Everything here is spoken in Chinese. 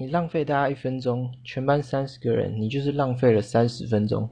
你浪费大家一分钟全班三十个人你就是浪费了三十分钟。